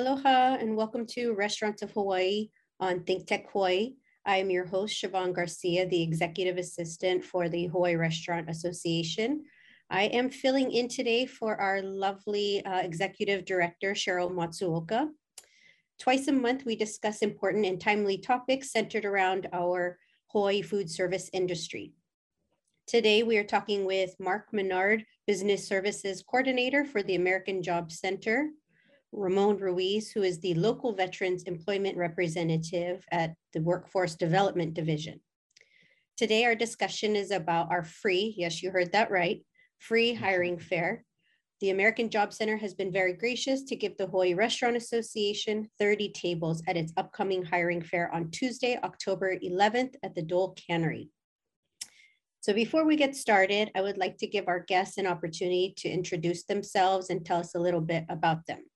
Aloha and welcome to Restaurants of Hawaii on Think Tech Hawaii. I am your host, Siobhan Garcia, the Executive Assistant for the Hawaii Restaurant Association. I am filling in today for our lovely uh, Executive Director, Sheryl Matsuoka. Twice a month, we discuss important and timely topics centered around our Hawaii food service industry. Today, we are talking with Mark Menard, Business Services Coordinator for the American Job Center, Ramon Ruiz, who is the local veterans employment representative at the Workforce Development Division. Today, our discussion is about our free, yes, you heard that right, free hiring fair. The American Job Center has been very gracious to give the Hawaii Restaurant Association 30 tables at its upcoming hiring fair on Tuesday, October 11th at the Dole Cannery. So before we get started, I would like to give our guests an opportunity to introduce themselves and tell us a little bit about them.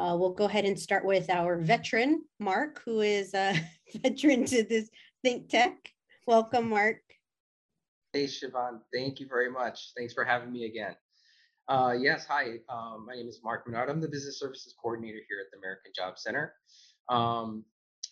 Uh, we'll go ahead and start with our veteran, Mark, who is a veteran to this Think Tech. Welcome, Mark. Hey, Siobhan. Thank you very much. Thanks for having me again. Uh, yes, hi. Um, my name is Mark Menard. I'm the Business Services Coordinator here at the American Job Center. Um,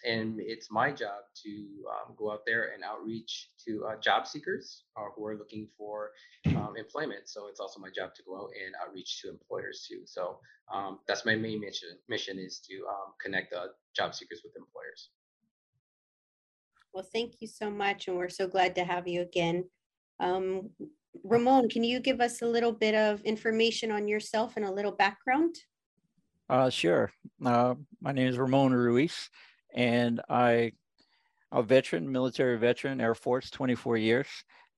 and it's my job to um, go out there and outreach to uh, job seekers uh, who are looking for um, employment. So it's also my job to go out and outreach to employers too. So um, that's my main mission. Mission is to um, connect uh, job seekers with employers. Well, thank you so much, and we're so glad to have you again. Um, Ramon, can you give us a little bit of information on yourself and a little background? Uh, sure. Uh, my name is Ramon Ruiz and I, a veteran, military veteran, Air Force, 24 years,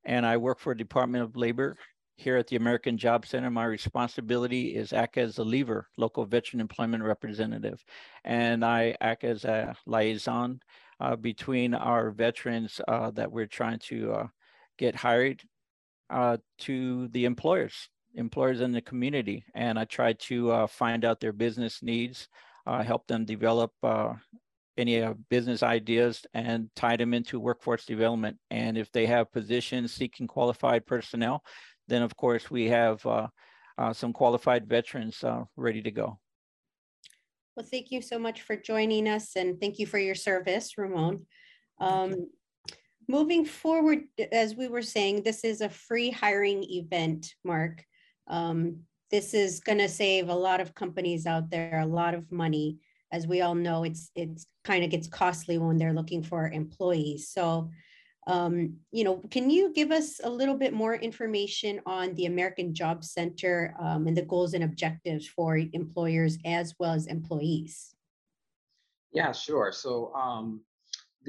and I work for Department of Labor here at the American Job Center. My responsibility is act as a lever, local veteran employment representative, and I act as a liaison uh, between our veterans uh, that we're trying to uh, get hired uh, to the employers, employers in the community, and I try to uh, find out their business needs, uh, help them develop any uh, business ideas and tie them into workforce development. And if they have positions seeking qualified personnel, then of course we have uh, uh, some qualified veterans uh, ready to go. Well, thank you so much for joining us and thank you for your service, Ramon. Um, moving forward, as we were saying, this is a free hiring event, Mark. Um, this is going to save a lot of companies out there a lot of money as we all know, it's it's kind of gets costly when they're looking for employees. So, um, you know, can you give us a little bit more information on the American Job Center um, and the goals and objectives for employers as well as employees? Yeah, sure. So, um,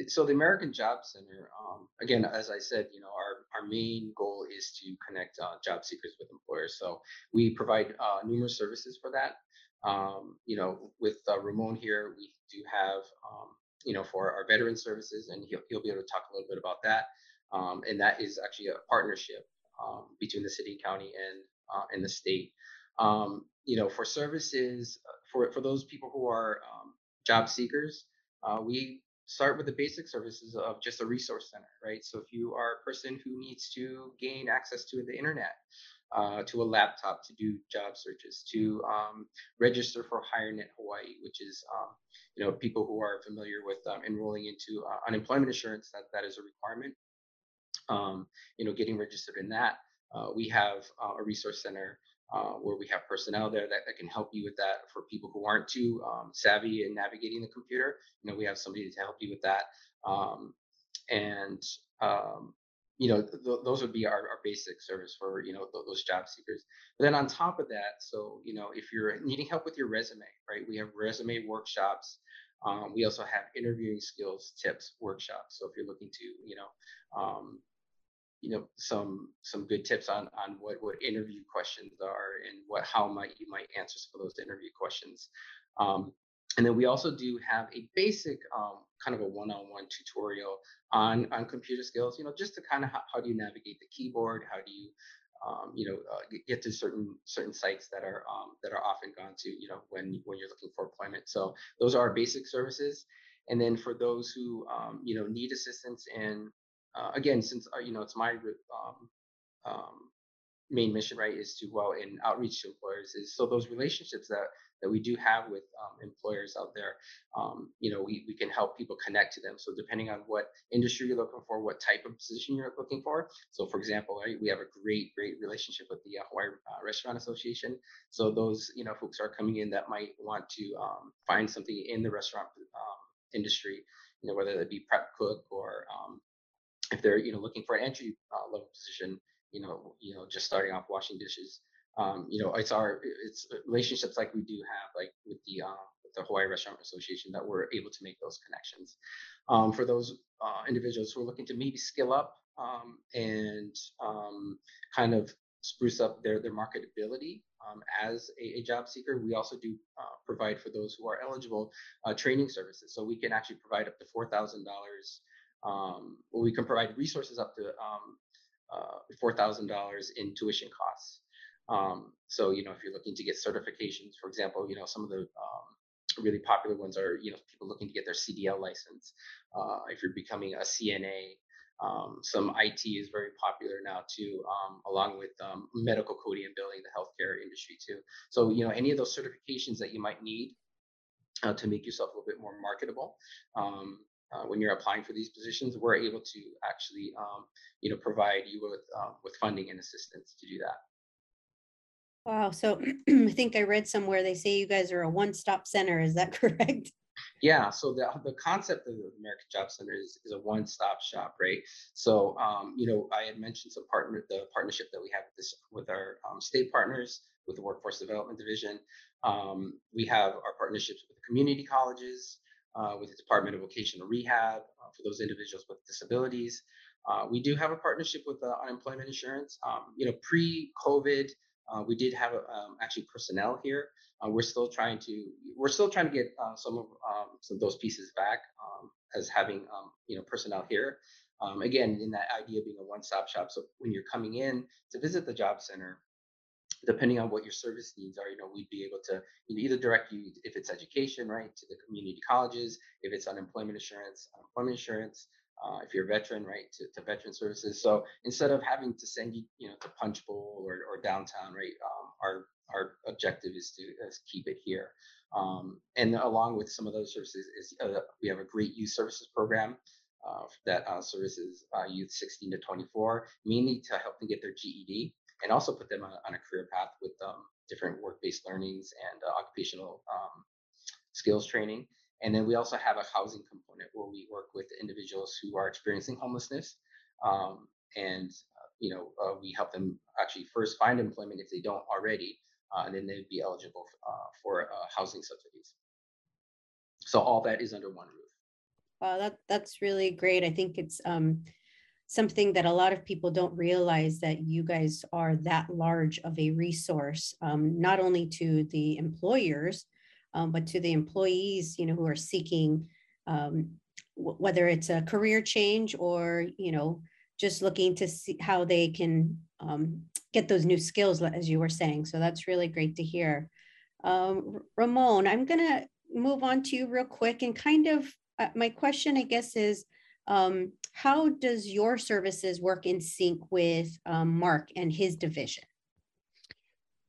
so the American Job Center, um, again, as I said, you know, our, our main goal is to connect uh, job seekers with employers. So we provide uh, numerous services for that. Um, you know, with uh, Ramon here, we do have, um, you know, for our veteran services, and he'll, he'll be able to talk a little bit about that. Um, and that is actually a partnership um, between the city, county, and uh, and the state. Um, you know, for services uh, for for those people who are um, job seekers, uh, we start with the basic services of just a resource center, right? So if you are a person who needs to gain access to the internet, uh, to a laptop to do job searches, to um, register for HireNet Hawaii, which is um, you know people who are familiar with um, enrolling into uh, unemployment insurance. That that is a requirement. Um, you know, getting registered in that. Uh, we have uh, a resource center uh, where we have personnel there that, that can help you with that. For people who aren't too um, savvy in navigating the computer, you know, we have somebody to help you with that. Um, and um, you know, th- those would be our, our basic service for, you know, th- those job seekers. But then on top of that, so, you know, if you're needing help with your resume, right, we have resume workshops. Um, we also have interviewing skills tips workshops. So if you're looking to, you know, um, you know, some some good tips on on what what interview questions are and what how might you might answer some of those interview questions. Um, and then we also do have a basic um, kind of a one-on-one tutorial on on computer skills you know just to kind of how, how do you navigate the keyboard how do you um, you know uh, get to certain certain sites that are um, that are often gone to you know when when you're looking for employment so those are our basic services and then for those who um, you know need assistance in uh, again since uh, you know it's my um, um, main mission, right, is to well, in outreach to employers. Is so those relationships that that we do have with um, employers out there, um, you know, we, we can help people connect to them. So depending on what industry you're looking for, what type of position you're looking for. So for example, right, we have a great, great relationship with the uh, Hawaii uh, Restaurant Association. So those, you know, folks are coming in that might want to um, find something in the restaurant um, industry, you know, whether it be prep cook or um, if they're, you know, looking for an entry uh, level position, you know, you know, just starting off washing dishes um, you know, it's our it's relationships like we do have like with the uh, with the Hawaii Restaurant Association that we're able to make those connections. Um, for those uh, individuals who are looking to maybe skill up um, and um, kind of spruce up their their marketability um, as a, a, job seeker, we also do uh, provide for those who are eligible uh, training services. So we can actually provide up to four thousand dollars. Um, we can provide resources up to uh, four thousand dollars in tuition costs. Um, so, you know, if you're looking to get certifications, for example, you know, some of the um, really popular ones are, you know, people looking to get their CDL license. Uh, if you're becoming a CNA, um, some IT is very popular now too, um, along with um, medical coding and billing, the healthcare industry too. So, you know, any of those certifications that you might need uh, to make yourself a little bit more marketable, um, uh, when you're applying for these positions, we're able to actually, um, you know, provide you with uh, with funding and assistance to do that. Wow. So I think I read somewhere they say you guys are a one-stop center. Is that correct? Yeah. So the, the concept of the American Job Center is, is a one-stop shop, right? So, um, you know, I had mentioned some partner, the partnership that we have with this with our um, state partners, with the Workforce Development Division. Um, we have our partnerships with the community colleges, uh, with the Department of Vocational Rehab uh, for those individuals with disabilities. Uh, we do have a partnership with uh, unemployment insurance. Um, you know, pre-COVID, uh, we did have um, actually personnel here. Uh, we're still trying to we're still trying to get uh, some of um, some of those pieces back um, as having um, you know personnel here. Um, again, in that idea of being a one-stop shop. So when you're coming in to visit the job center, depending on what your service needs are, you know, we'd be able to you know, either direct you if it's education, right, to the community colleges, if it's unemployment insurance, unemployment insurance, uh, if you're a veteran, right, to, to, veteran services. So instead of having to send you, you know, to Punchbowl or, or downtown, right, um, our our objective is to is keep it here. Um, and along with some of those services, is uh, we have a great youth services program uh, that uh, services uh, youth 16 to 24, mainly to help them get their GED and also put them on, on a career path with um, different work-based learnings and uh, occupational um, skills training. And then we also have a housing component where we work with individuals who are experiencing homelessness. Um, and, uh, you know, uh, we help them actually first find employment if they don't already, uh, and then they'd be eligible uh, for uh, housing subsidies. So all that is under one roof. Wow, that, that's really great. I think it's um, something that a lot of people don't realize that you guys are that large of a resource, um, not only to the employers, um, but to the employees, you know, who are seeking um, w- whether it's a career change or you know just looking to see how they can um, get those new skills, as you were saying. So that's really great to hear. Um, Ramon, I'm gonna move on to you real quick and kind of uh, my question, I guess, is um, how does your services work in sync with um, Mark and his division?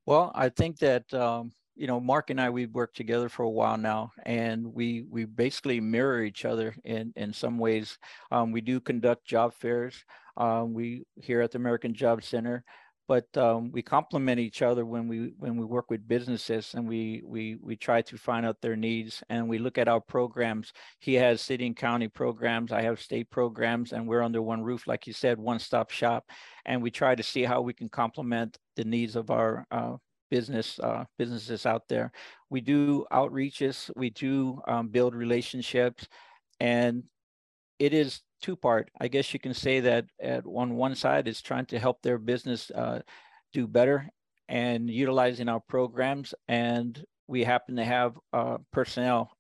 Well, I think that um, you know, Mark and I, we've worked together for a while now, and we we basically mirror each other in in some ways. Um, we do conduct job fairs. Um, we here at the American Job Center, but um, we complement each other when we when we work with businesses, and we we we try to find out their needs, and we look at our programs. He has city and county programs. I have state programs, and we're under one roof, like you said, one stop shop, and we try to see how we can complement the needs of our uh, business uh, businesses out there. We do outreaches, we do um, build relationships, and it is two part. I guess you can say that at on one side is trying to help their business uh, do better and utilizing our programs, and we happen to have uh, personnel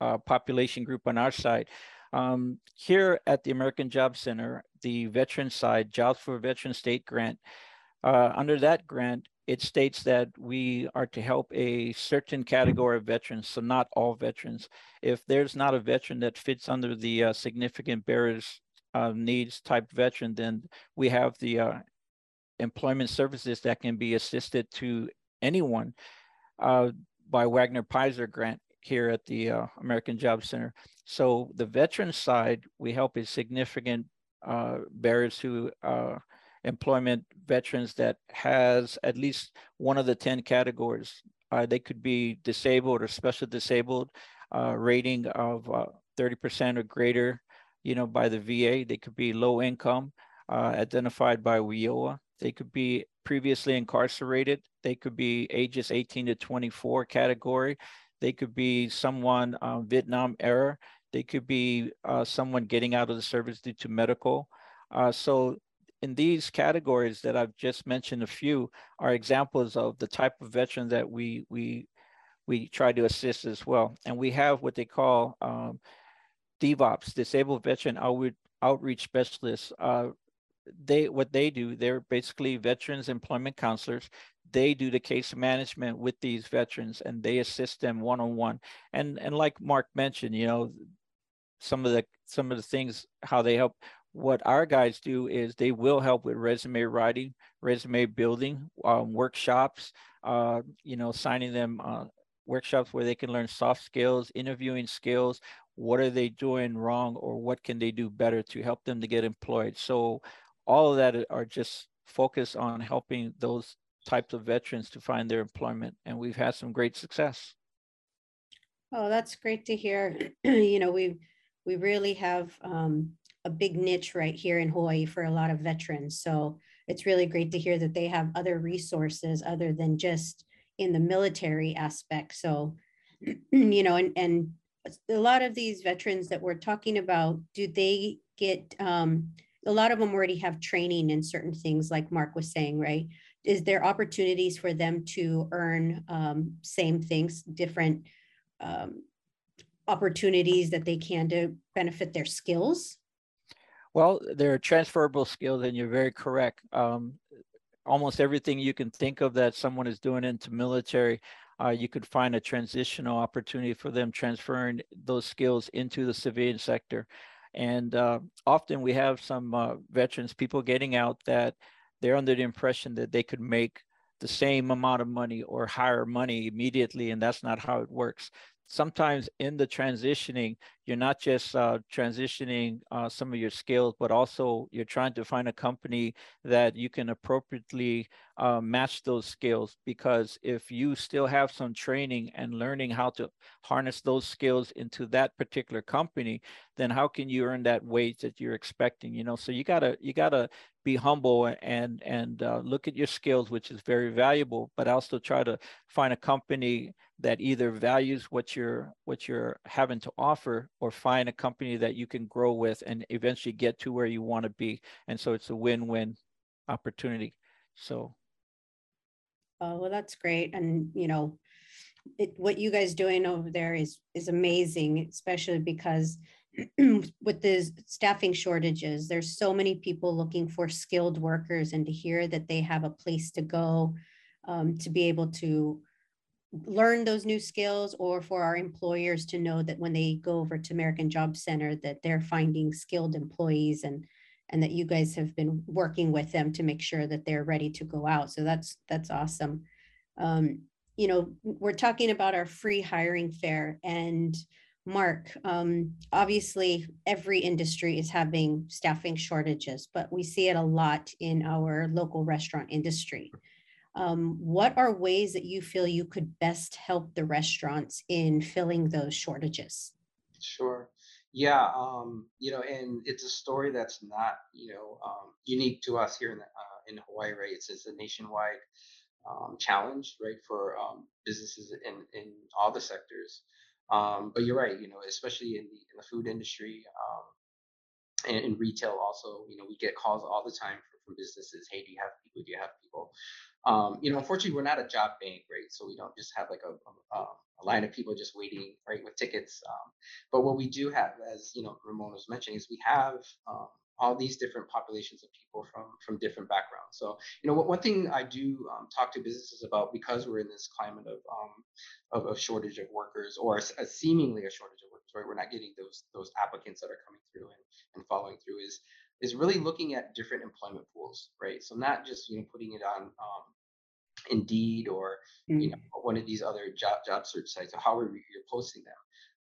uh, population group on our side. Um, here at the American Job Center, the veteran side, Jobs for Veteran State Grant, uh, under that grant, it states that we are to help a certain category of veterans, so not all veterans. If there's not a veteran that fits under the uh, significant barriers uh, needs type veteran, then we have the uh, employment services that can be assisted to anyone uh, by Wagner-Peyser grant here at the uh, American Job Center. So the veteran side, we help a significant uh, barriers uh, employment veterans that has at least one of the 10 categories. Uh, they could be disabled or special disabled, uh, rating of 30% uh, or greater, you know, by the VA. They could be low income, uh, identified by WIOA. They could be previously incarcerated. They could be ages 18 to 24 category. They could be someone um, Vietnam era. They could be uh, someone getting out of the service due to medical. Uh, so in these categories that I've just mentioned a few are examples of the type of veteran that we we we try to assist as well. And we have what they call um, DVOPs, Disabled Veteran Outreach, Outreach Specialists. Uh, they what they do, they're basically veterans employment counselors. They do the case management with these veterans and they assist them one on one. And and like Mark mentioned, you know, some of the some of the things how they help what our guys do is they will help with resume writing, resume building, um, workshops, uh, you know, signing them uh, workshops where they can learn soft skills, interviewing skills, what are they doing wrong or what can they do better to help them to get employed. So all of that are just focused on helping those types of veterans to find their employment. And we've had some great success. Oh, that's great to hear. you know, we we really have um, a big niche right here in Hawaii for a lot of veterans. So it's really great to hear that they have other resources other than just in the military aspect. So, you know, and, and a lot of these veterans that we're talking about, do they get, um, a lot of them already have training in certain things like Mark was saying, right? Is there opportunities for them to earn um, same things, different um, opportunities that they can to benefit their skills? Well, they're transferable skills, and you're very correct. Um, almost everything you can think of that someone is doing into military, uh, you could find a transitional opportunity for them transferring those skills into the civilian sector. And uh, often we have some uh, veterans, people getting out that they're under the impression that they could make the same amount of money or higher money immediately, and that's not how it works sometimes in the transitioning, you're not just uh, transitioning uh, some of your skills, but also you're trying to find a company that you can appropriately uh, match those skills. Because if you still have some training and learning how to harness those skills into that particular company, then how can you earn that wage that you're expecting? You know, so you gotta you gotta be humble and and uh, look at your skills, which is very valuable, but also try to find a company that either values what you're what you're having to offer or find a company that you can grow with and eventually get to where you want to be. And so it's a win-win opportunity. So. Oh well that's great. And you know it, what you guys doing over there is is amazing especially because with the staffing shortages there's so many people looking for skilled workers and to hear that they have a place to go um, to be able to learn those new skills or for our employers to know that when they go over to American Job Center that they're finding skilled employees and and that you guys have been working with them to make sure that they're ready to go out. So that's that's awesome. Um, you know, we're talking about our free hiring fair and Mark, um, obviously every industry is having staffing shortages, but we see it a lot in our local restaurant industry um, what are ways that you feel you could best help the restaurants in filling those shortages? Sure. Yeah, um, you know, and it's a story that's not, you know, um, unique to us here in the, uh, in Hawaii, right? It's, it's a nationwide um, challenge, right, for um, businesses in in all the sectors. Um, but you're right, you know, especially in the in the food industry um, and in retail, also, you know, we get calls all the time from, from businesses. Hey, do you have people? Do you have people? Um, you know, unfortunately, we're not a job bank, right? So we don't just have like a, a, a line of people just waiting, right, with tickets. Um, but what we do have, as you know, Ramon was mentioning, is we have um, all these different populations of people from from different backgrounds. So you know, one thing I do um, talk to businesses about because we're in this climate of um, of, of shortage of workers or a, a seemingly a shortage of workers, right? We're not getting those those applicants that are coming through and, and following through. Is is really looking at different employment pools, right? So not just you know putting it on um, Indeed or you know Mm. one of these other job job search sites or however you're posting them,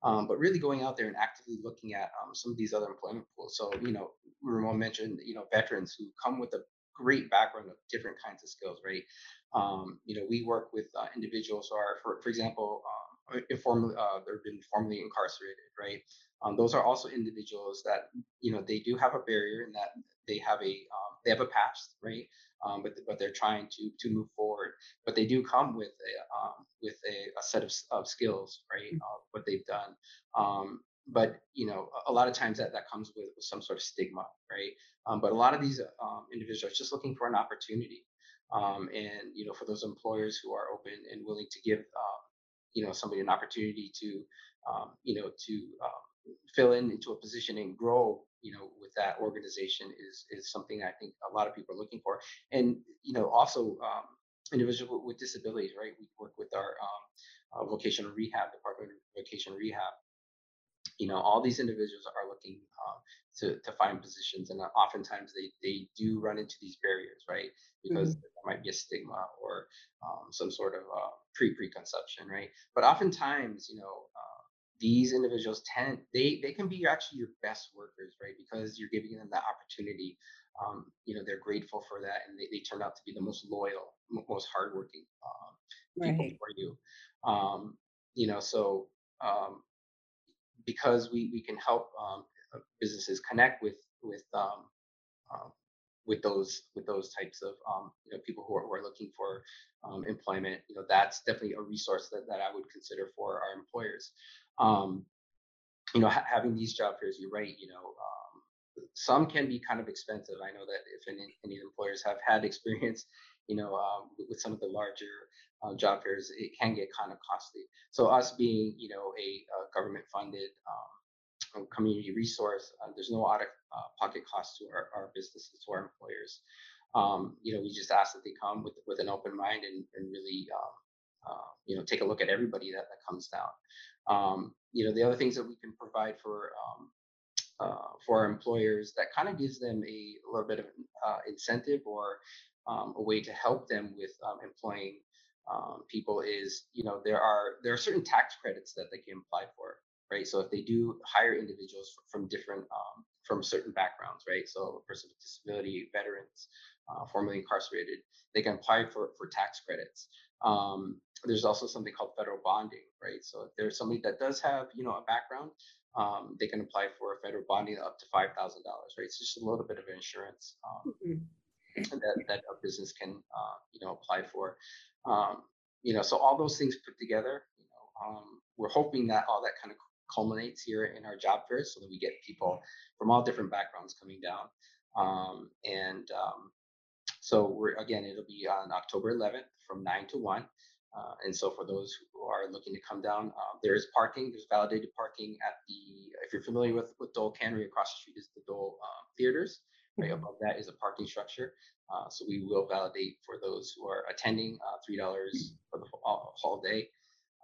um, but really going out there and actively looking at um, some of these other employment pools. So you know, Ramon mentioned you know veterans who come with a great background of different kinds of skills, right? Um, you know, we work with uh, individuals who are, for for example, um, informally uh, they've been formerly incarcerated, right? Um, those are also individuals that you know they do have a barrier in that they have a um, they have a past, right? Um, but but they're trying to to move forward. But they do come with a um, with a, a set of, of skills, right? Uh, what they've done. Um, but you know, a a lot of times that that comes with, with some sort of stigma, right? Um, but a lot of these um, individuals are just looking for an opportunity. Um, and you know, for those employers who are open and willing to give um, you know somebody an opportunity to um, you know to um, fill in into a position and grow you know with that organization is is something I think a lot of people are looking for. And you know also um, individuals with disabilities right? We work with our um, uh, vocational rehab department vocational rehab. You know all these individuals are looking um, to, to find positions and oftentimes they, they do run into these barriers right? Because Mhm. there might be a stigma or um, some sort of uh, pre preconception right? But oftentimes you know uh, these individuals tend they they can be actually your best workers right because you're giving them that opportunity um, you know they're grateful for that and they, they turn out to be the most loyal mo- most hardworking um, people Right. for you um, you know so um, because we we can help um, uh, businesses connect with with um, um, with those with those types of um, you know people who are, who are looking for um, employment. You know that's definitely a resource that, that I would consider for our employers. Um, you know ha- having these job fairs, you're right. You know. Um, some can be kind of expensive. I know that if any, any employers have had experience, you know, um, with some of the larger uh, job fairs, it can get kind of costly. So us being, you know, a, uh government funded um, community resource. Uh, there's no out of uh, pocket cost to our, our businesses, to our employers. Um, you know, we just ask that they come with with an open mind and, and really, um, uh, you know, take a look at everybody that, that comes down. Um, you know, the other things that we can provide for um, uh, for our employers that kind of gives them a, little bit of uh, incentive or um, a way to help them with um, employing um, people is you know there are there are certain tax credits that they can apply for right? So if they do hire individuals from different from certain backgrounds right? So a person with disability veterans uh, formerly incarcerated they can apply for for tax credits um, there's also something called federal bonding right so if there's somebody that does have you know a background um, they can apply for a federal bonding up to five thousand dollars, right? It's just a little bit of insurance um, Mhm. that that a business can uh, you know apply for. Um, you know, so all those things put together, you know, um, we're hoping that all that kind of culminates here in our job fairs, so that we get people from all different backgrounds coming down. Um, and um, so we're again, it'll be on October 11th from nine to one. Uh, and so for those who are looking to come down, uh, there is parking. There's validated parking at the. If you're familiar with with Dole Cannery, across the street is the Dole um, Theaters. Right Mhm. above that is a parking structure. Uh, so we will validate for those who are attending uh, three dollars for the whole, whole day.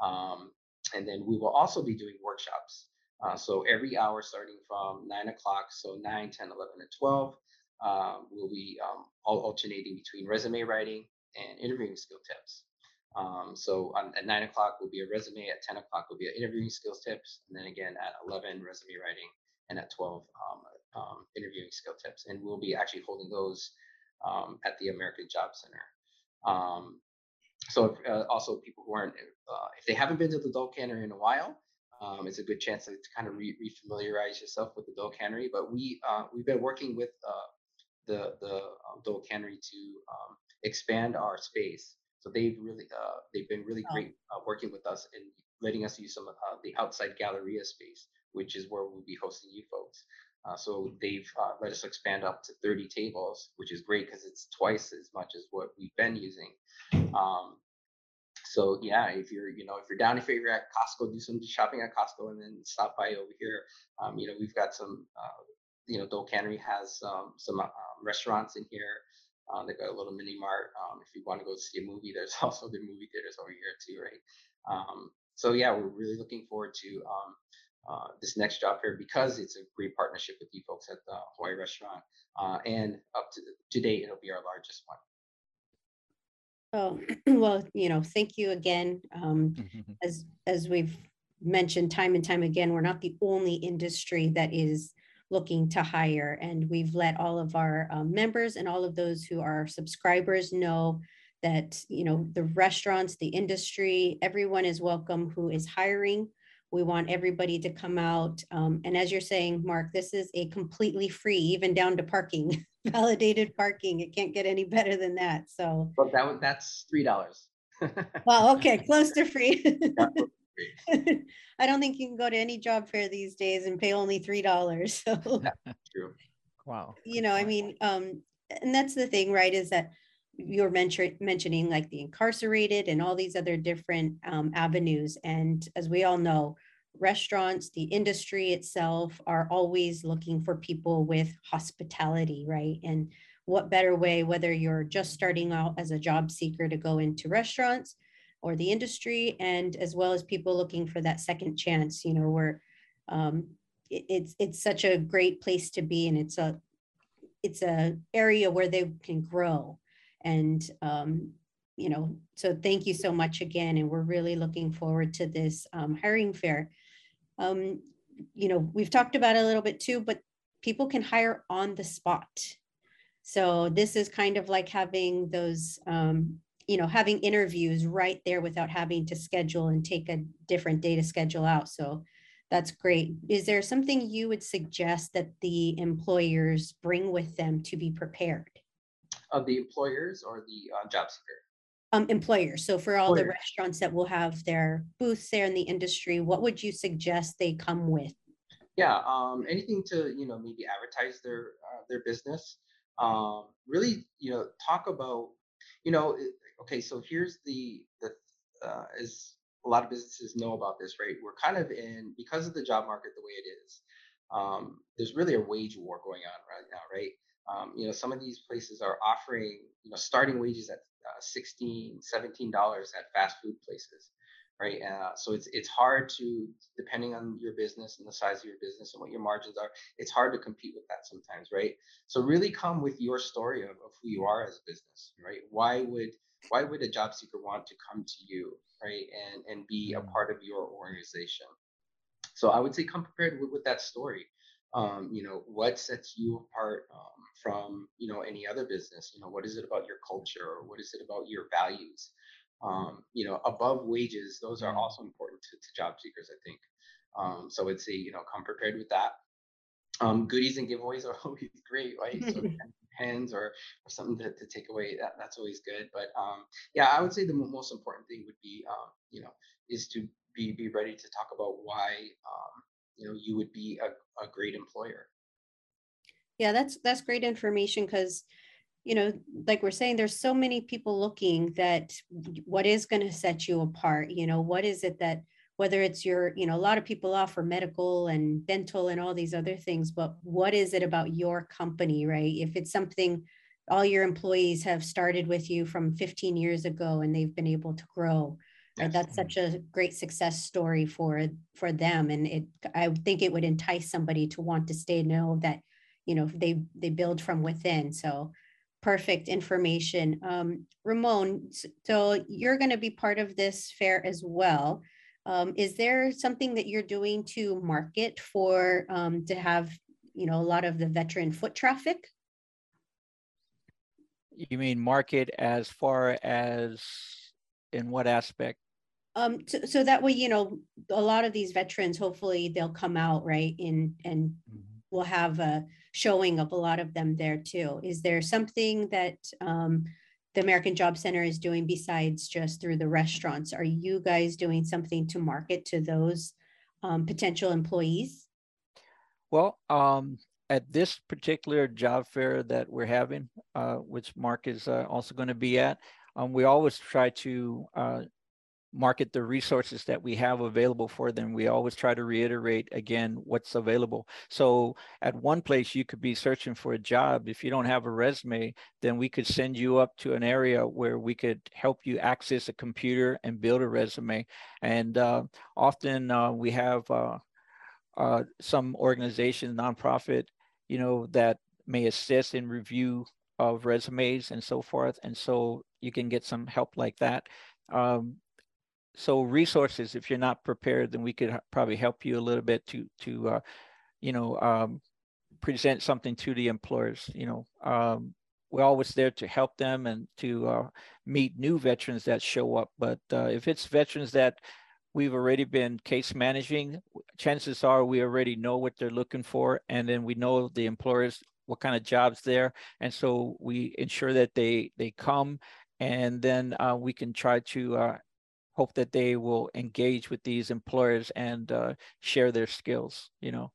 Um, and then we will also be doing workshops. Uh, so every hour starting from nine o'clock, so 9, 10, 11, and 12, um, we'll be um, all alternating between resume writing and interviewing skill tips. Um, so on, at nine o'clock will be a resume, at 10 o'clock will be an interviewing skills tips, and then again at 11, resume writing, and at 12, um, um, interviewing skill tips. And we'll be actually holding those um, at the American Job Center. So if, uh, also people who aren't, uh, if they haven't been to the Dole Cannery in a while, um, it's a good chance to, to kind of re- refamiliarize yourself with the Dole Cannery. But we uh, we've been working with uh, the the um, Dole Cannery to um, expand our space. So they've really uh, they've been really Oh, great uh, working with us and letting us use some of uh, the outside Galleria space, which is where we'll be hosting you folks. Uh, so they've uh, let us expand up to 30 tables, which is great because it's twice as much as what we've been using. Um, so yeah, if you're you know if you're down if you're at Costco, do some shopping at Costco and then stop by over here. Um, you know we've got some uh, you know Dole Cannery has um, some uh, um, restaurants in here. Uh, they've got a little mini mart. Um, if you want to go see a movie, there's also good movie theaters over here too, right? Um, so yeah, we're really looking forward to um, uh, this next job fair because it's a great partnership with you folks at the Hawaii restaurant. Uh, and up to, to date, it'll be our largest one. Oh, well, you know, thank you again. Um, as, as we've mentioned time and time again, we're not the only industry that is looking to hire. And we've let all of our um, members and all of those who are subscribers know that, you know, the restaurants, the industry, everyone is welcome who is hiring. We want everybody to come out. Um, and as you're saying, Mark, this is a completely free, even down to parking, validated parking. It can't get any better than that. So, But that that's $3. well, okay, close to free. I don't think you can go to any job fair these days and pay only three dollars. So True. Wow. you know, I mean, um, and that's the thing, right? Is that you're mention, mentioning like the incarcerated and all these other different um, avenues. And as we all know, restaurants, the industry itself are always looking for people with hospitality, right? And what better way, whether you're just starting out as a job seeker to go into restaurants or the industry, and as well as people looking for that second chance, you know, where um, it, it's it's such a great place to be, and it's a it's a area where they can grow, and um, you know, so thank you so much again, and we're really looking forward to this um, hiring fair. Um, you know, we've talked about it a little bit too, but people can hire on the spot. So this is kind of like having those um, you know, having interviews right there without having to schedule and take a different day to schedule out. So that's great. Is there something you would suggest that the employers bring with them to be prepared? Of the employers or the uh, job seeker? Um, employers. So for all the restaurants that will have their booths there in the industry, what would you suggest they come with? Yeah, um, anything to you know maybe advertise their uh, their business. Um, really, you know, talk about you know. Okay, so here's the the uh, as a lot of businesses know about this, right? We're kind of in because of the job market the way it is. Um, there's really a wage war going on right now, right? Um, you know, some of these places are offering you know starting wages at uh, 16 17 dollars at fast food places right? Uh, so it's it's hard to depending on your business and the size of your business and what your margins are it's hard to compete with that sometimes right? So really come with your story of, of who you are as a business right? Why would why would a job seeker want to come to you right? And and be a Mm. part of your organization. So i would say come prepared with, with that story. Um, you know what sets you apart um, from you know any other business? You know what is it about your culture or what is it about your values um, you know above wages those are Mm. also important to, to job seekers i think. Um, so i'd say you know come prepared with that. Um, goodies and giveaways are always great right? So pens or, or something to, to take away that that's always good. But um, yeah i would say the most important thing would be um, you know is to be be ready to talk about why um, you know you would be a, a great employer. Yeah, that's that's great information because, you know, like we're saying, there's so many people looking that what is going to set you apart? You know, what is it that whether it's your, you know, a lot of people offer medical and dental and all these other things, but what is it about your company, right? If it's something all your employees have started with you from 15 years ago and they've been able to grow, uh, right? That's such a great success story for for them, and it I think it would entice somebody to want to stay, know that you know they they build from within so perfect information. Um ramon so you're going to be part of this fair as well. Um is there something that you're doing to market for um to have you know a lot of the veteran foot traffic? You mean market as far as in what aspect? um so, so that way you know a lot of these veterans hopefully they'll come out right in and we'll have a showing of a lot of them there too. Is there something that um, the American Job Center is doing besides just through the restaurants? Are you guys doing something to market to those um, potential employees? Well, um, at this particular job fair that we're having, uh, which Mark is uh, also going to be at, um, we always try to uh, market the resources that we have available for them. We always try to reiterate again what's available. So at one place you could be searching for a job. If you don't have a resume, then we could send you up to an area where we could help you access a computer and build a resume. And uh, often uh, we have uh, uh, some organization, nonprofit, you know, that may assist in review of resumes and so forth. And so you can get some help like that. Um, so resources, if you're not prepared, then we could probably help you a little bit to, to uh, you know, um, present something to the employers. You know, um, we're always there to help them and to uh, meet new veterans that show up. But uh, if it's veterans that we've already been case managing, chances are we already know what they're looking for, and then we know the employers what kind of jobs there, and so we ensure that they they come, and then uh, we can try to uh, hope that they will engage with these employers and uh, share their skills. You know,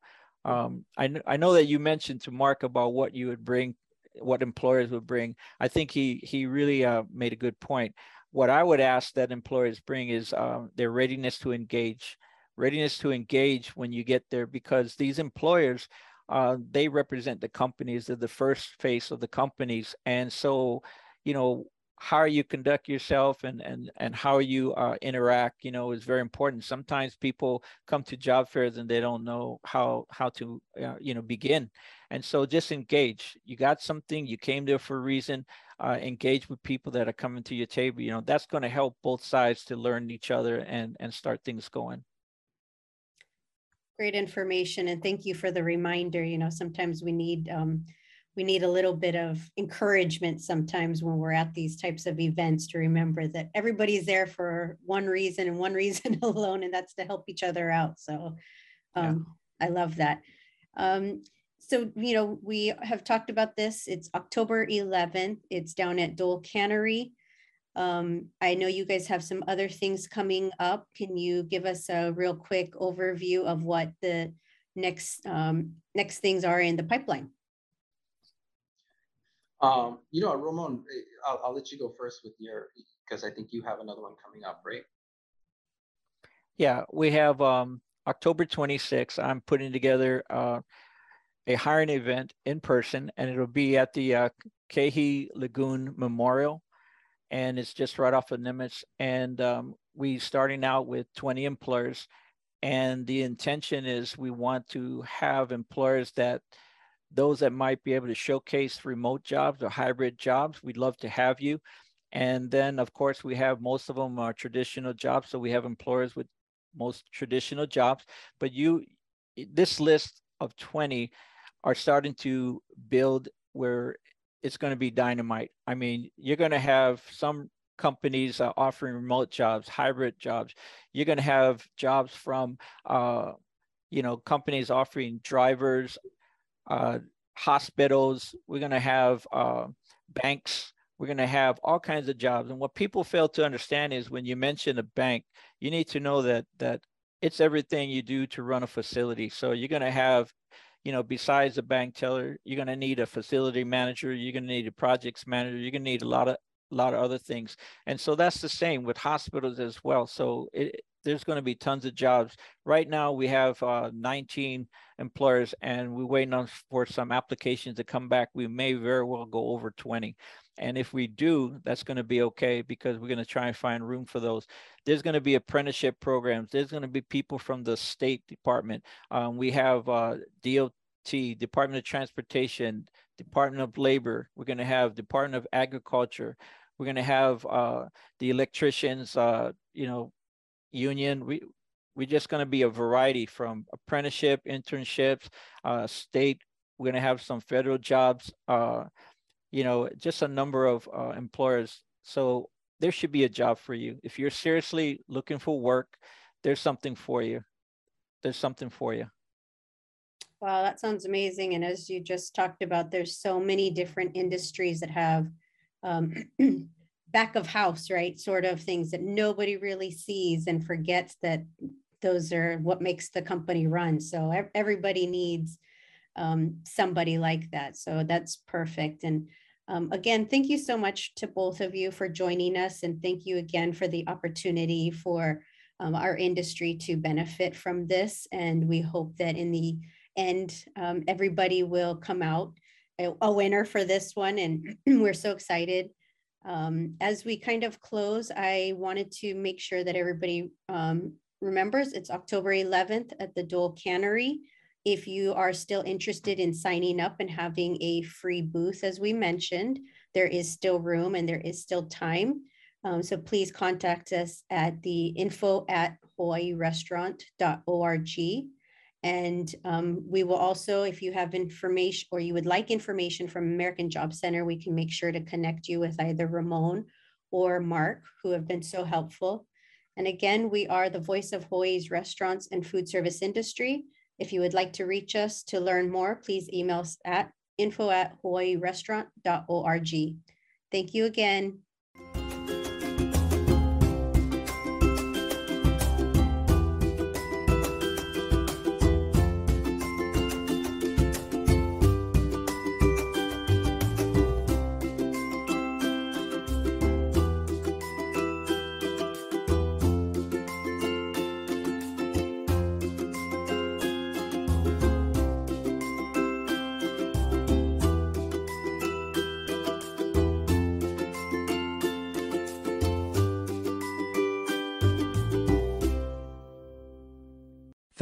um, I, I know that you mentioned to Mark about what you would bring, what employers would bring. I think he he really uh, made a good point. What I would ask that employers bring is uh, their readiness to engage, readiness to engage when you get there, because these employers, uh, they represent the companies. They're the first face of the companies, and so you know how you conduct yourself and and and how you uh, interact you know is very important. Sometimes people come to job fairs and they don't know how how to uh, you know begin. And so just engage. You got something you came there for a reason uh, engage with people that are coming to your table. You know that's going to help both sides to learn each other and and start things going. Great information and thank you for the reminder. You know sometimes we need um, we need a little bit of encouragement sometimes when we're at these types of events to remember that everybody's there for one reason and one reason alone, and that's to help each other out. So um, yeah. I love that. Um, so, you know, we have talked about this. It's October 11th. It's down at Dole Cannery. Um, I know you guys have some other things coming up. Can you give us a real quick overview of what the next um, next things are in the pipeline? Um, you know, Ramon, eh, I'll, I'll let you go first with your because I think you have another one coming up, right? Yeah, we have um, October 26th. I'm putting together uh, a hiring event in person, and it'll be at the uh, Lagoon Memorial, and it's just right off of Nimitz. And um, we starting out with 20 employers, and the intention is we want to have employers that those that might be able to showcase remote jobs or hybrid jobs, we'd love to have you. And then, of course, we have most of them are traditional jobs. So we have employers with most traditional jobs. But you, this list of 20 are starting to build where it's going to be dynamite. I mean, you're going to have some companies uh, offering remote jobs, hybrid jobs. You're going to have jobs from, uh, you know, companies offering drivers, uh, hospitals, we're going to have uh, banks, we're going to have all kinds of jobs. And what people fail to understand is when you mention a bank, you need to know that that it's everything you do to run a facility. So you're going to have, you know, besides a bank teller, you're going to need a facility manager, you're going to need a projects manager, you're going to need a lot of a lot of other things. And so that's the same with hospitals as well. So it, there's going to be tons of jobs. Right now, we have uh, 19 employers, and we're waiting on for some applications to come back. We may very well go over 20. And if we do, that's going to be okay because we're going to try and find room for those. There's going to be apprenticeship programs. There's going to be people from the State Department. Um, we have uh, DOT, Department of Transportation, Department of Labor. We're going to have Department of Agriculture. We're going to have uh, the electricians, uh, you know, union. We we're just going to be a variety from apprenticeship, internships, uh, state. We're going to have some federal jobs. Uh, you know, just a number of uh, employers. So there should be a job for you. If you're seriously looking for work, there's something for you. There's something for you. Wow, that sounds amazing. And as you just talked about, there's so many different industries that have um, back of house, right? Sort of things that nobody really sees and forgets that those are what makes the company run. So everybody needs um, somebody like that. So that's perfect. And um, again, thank you so much to both of you for joining us. And thank you again for the opportunity for um, our industry to benefit from this. And we hope that in the end, um, everybody will come out a, a winner for this one. And we're so excited um, as we kind of close, I wanted to make sure that everybody um, remembers it's October 11th at the Dole Cannery. If you are still interested in signing up and having a free booth, as we mentioned, there is still room and there is still time. Um, so please contact us at the info at hawaiirestaurant.org. And um, we will also, if you have information or you would like information from American Job Center, we can make sure to connect you with either Ramon or Mark, who have been so helpful. And again, we are the voice of Hawaii's restaurants and food service industry. If you would like to reach us to learn more, please email us at info at hawaiirestaurant.org. Thank you again.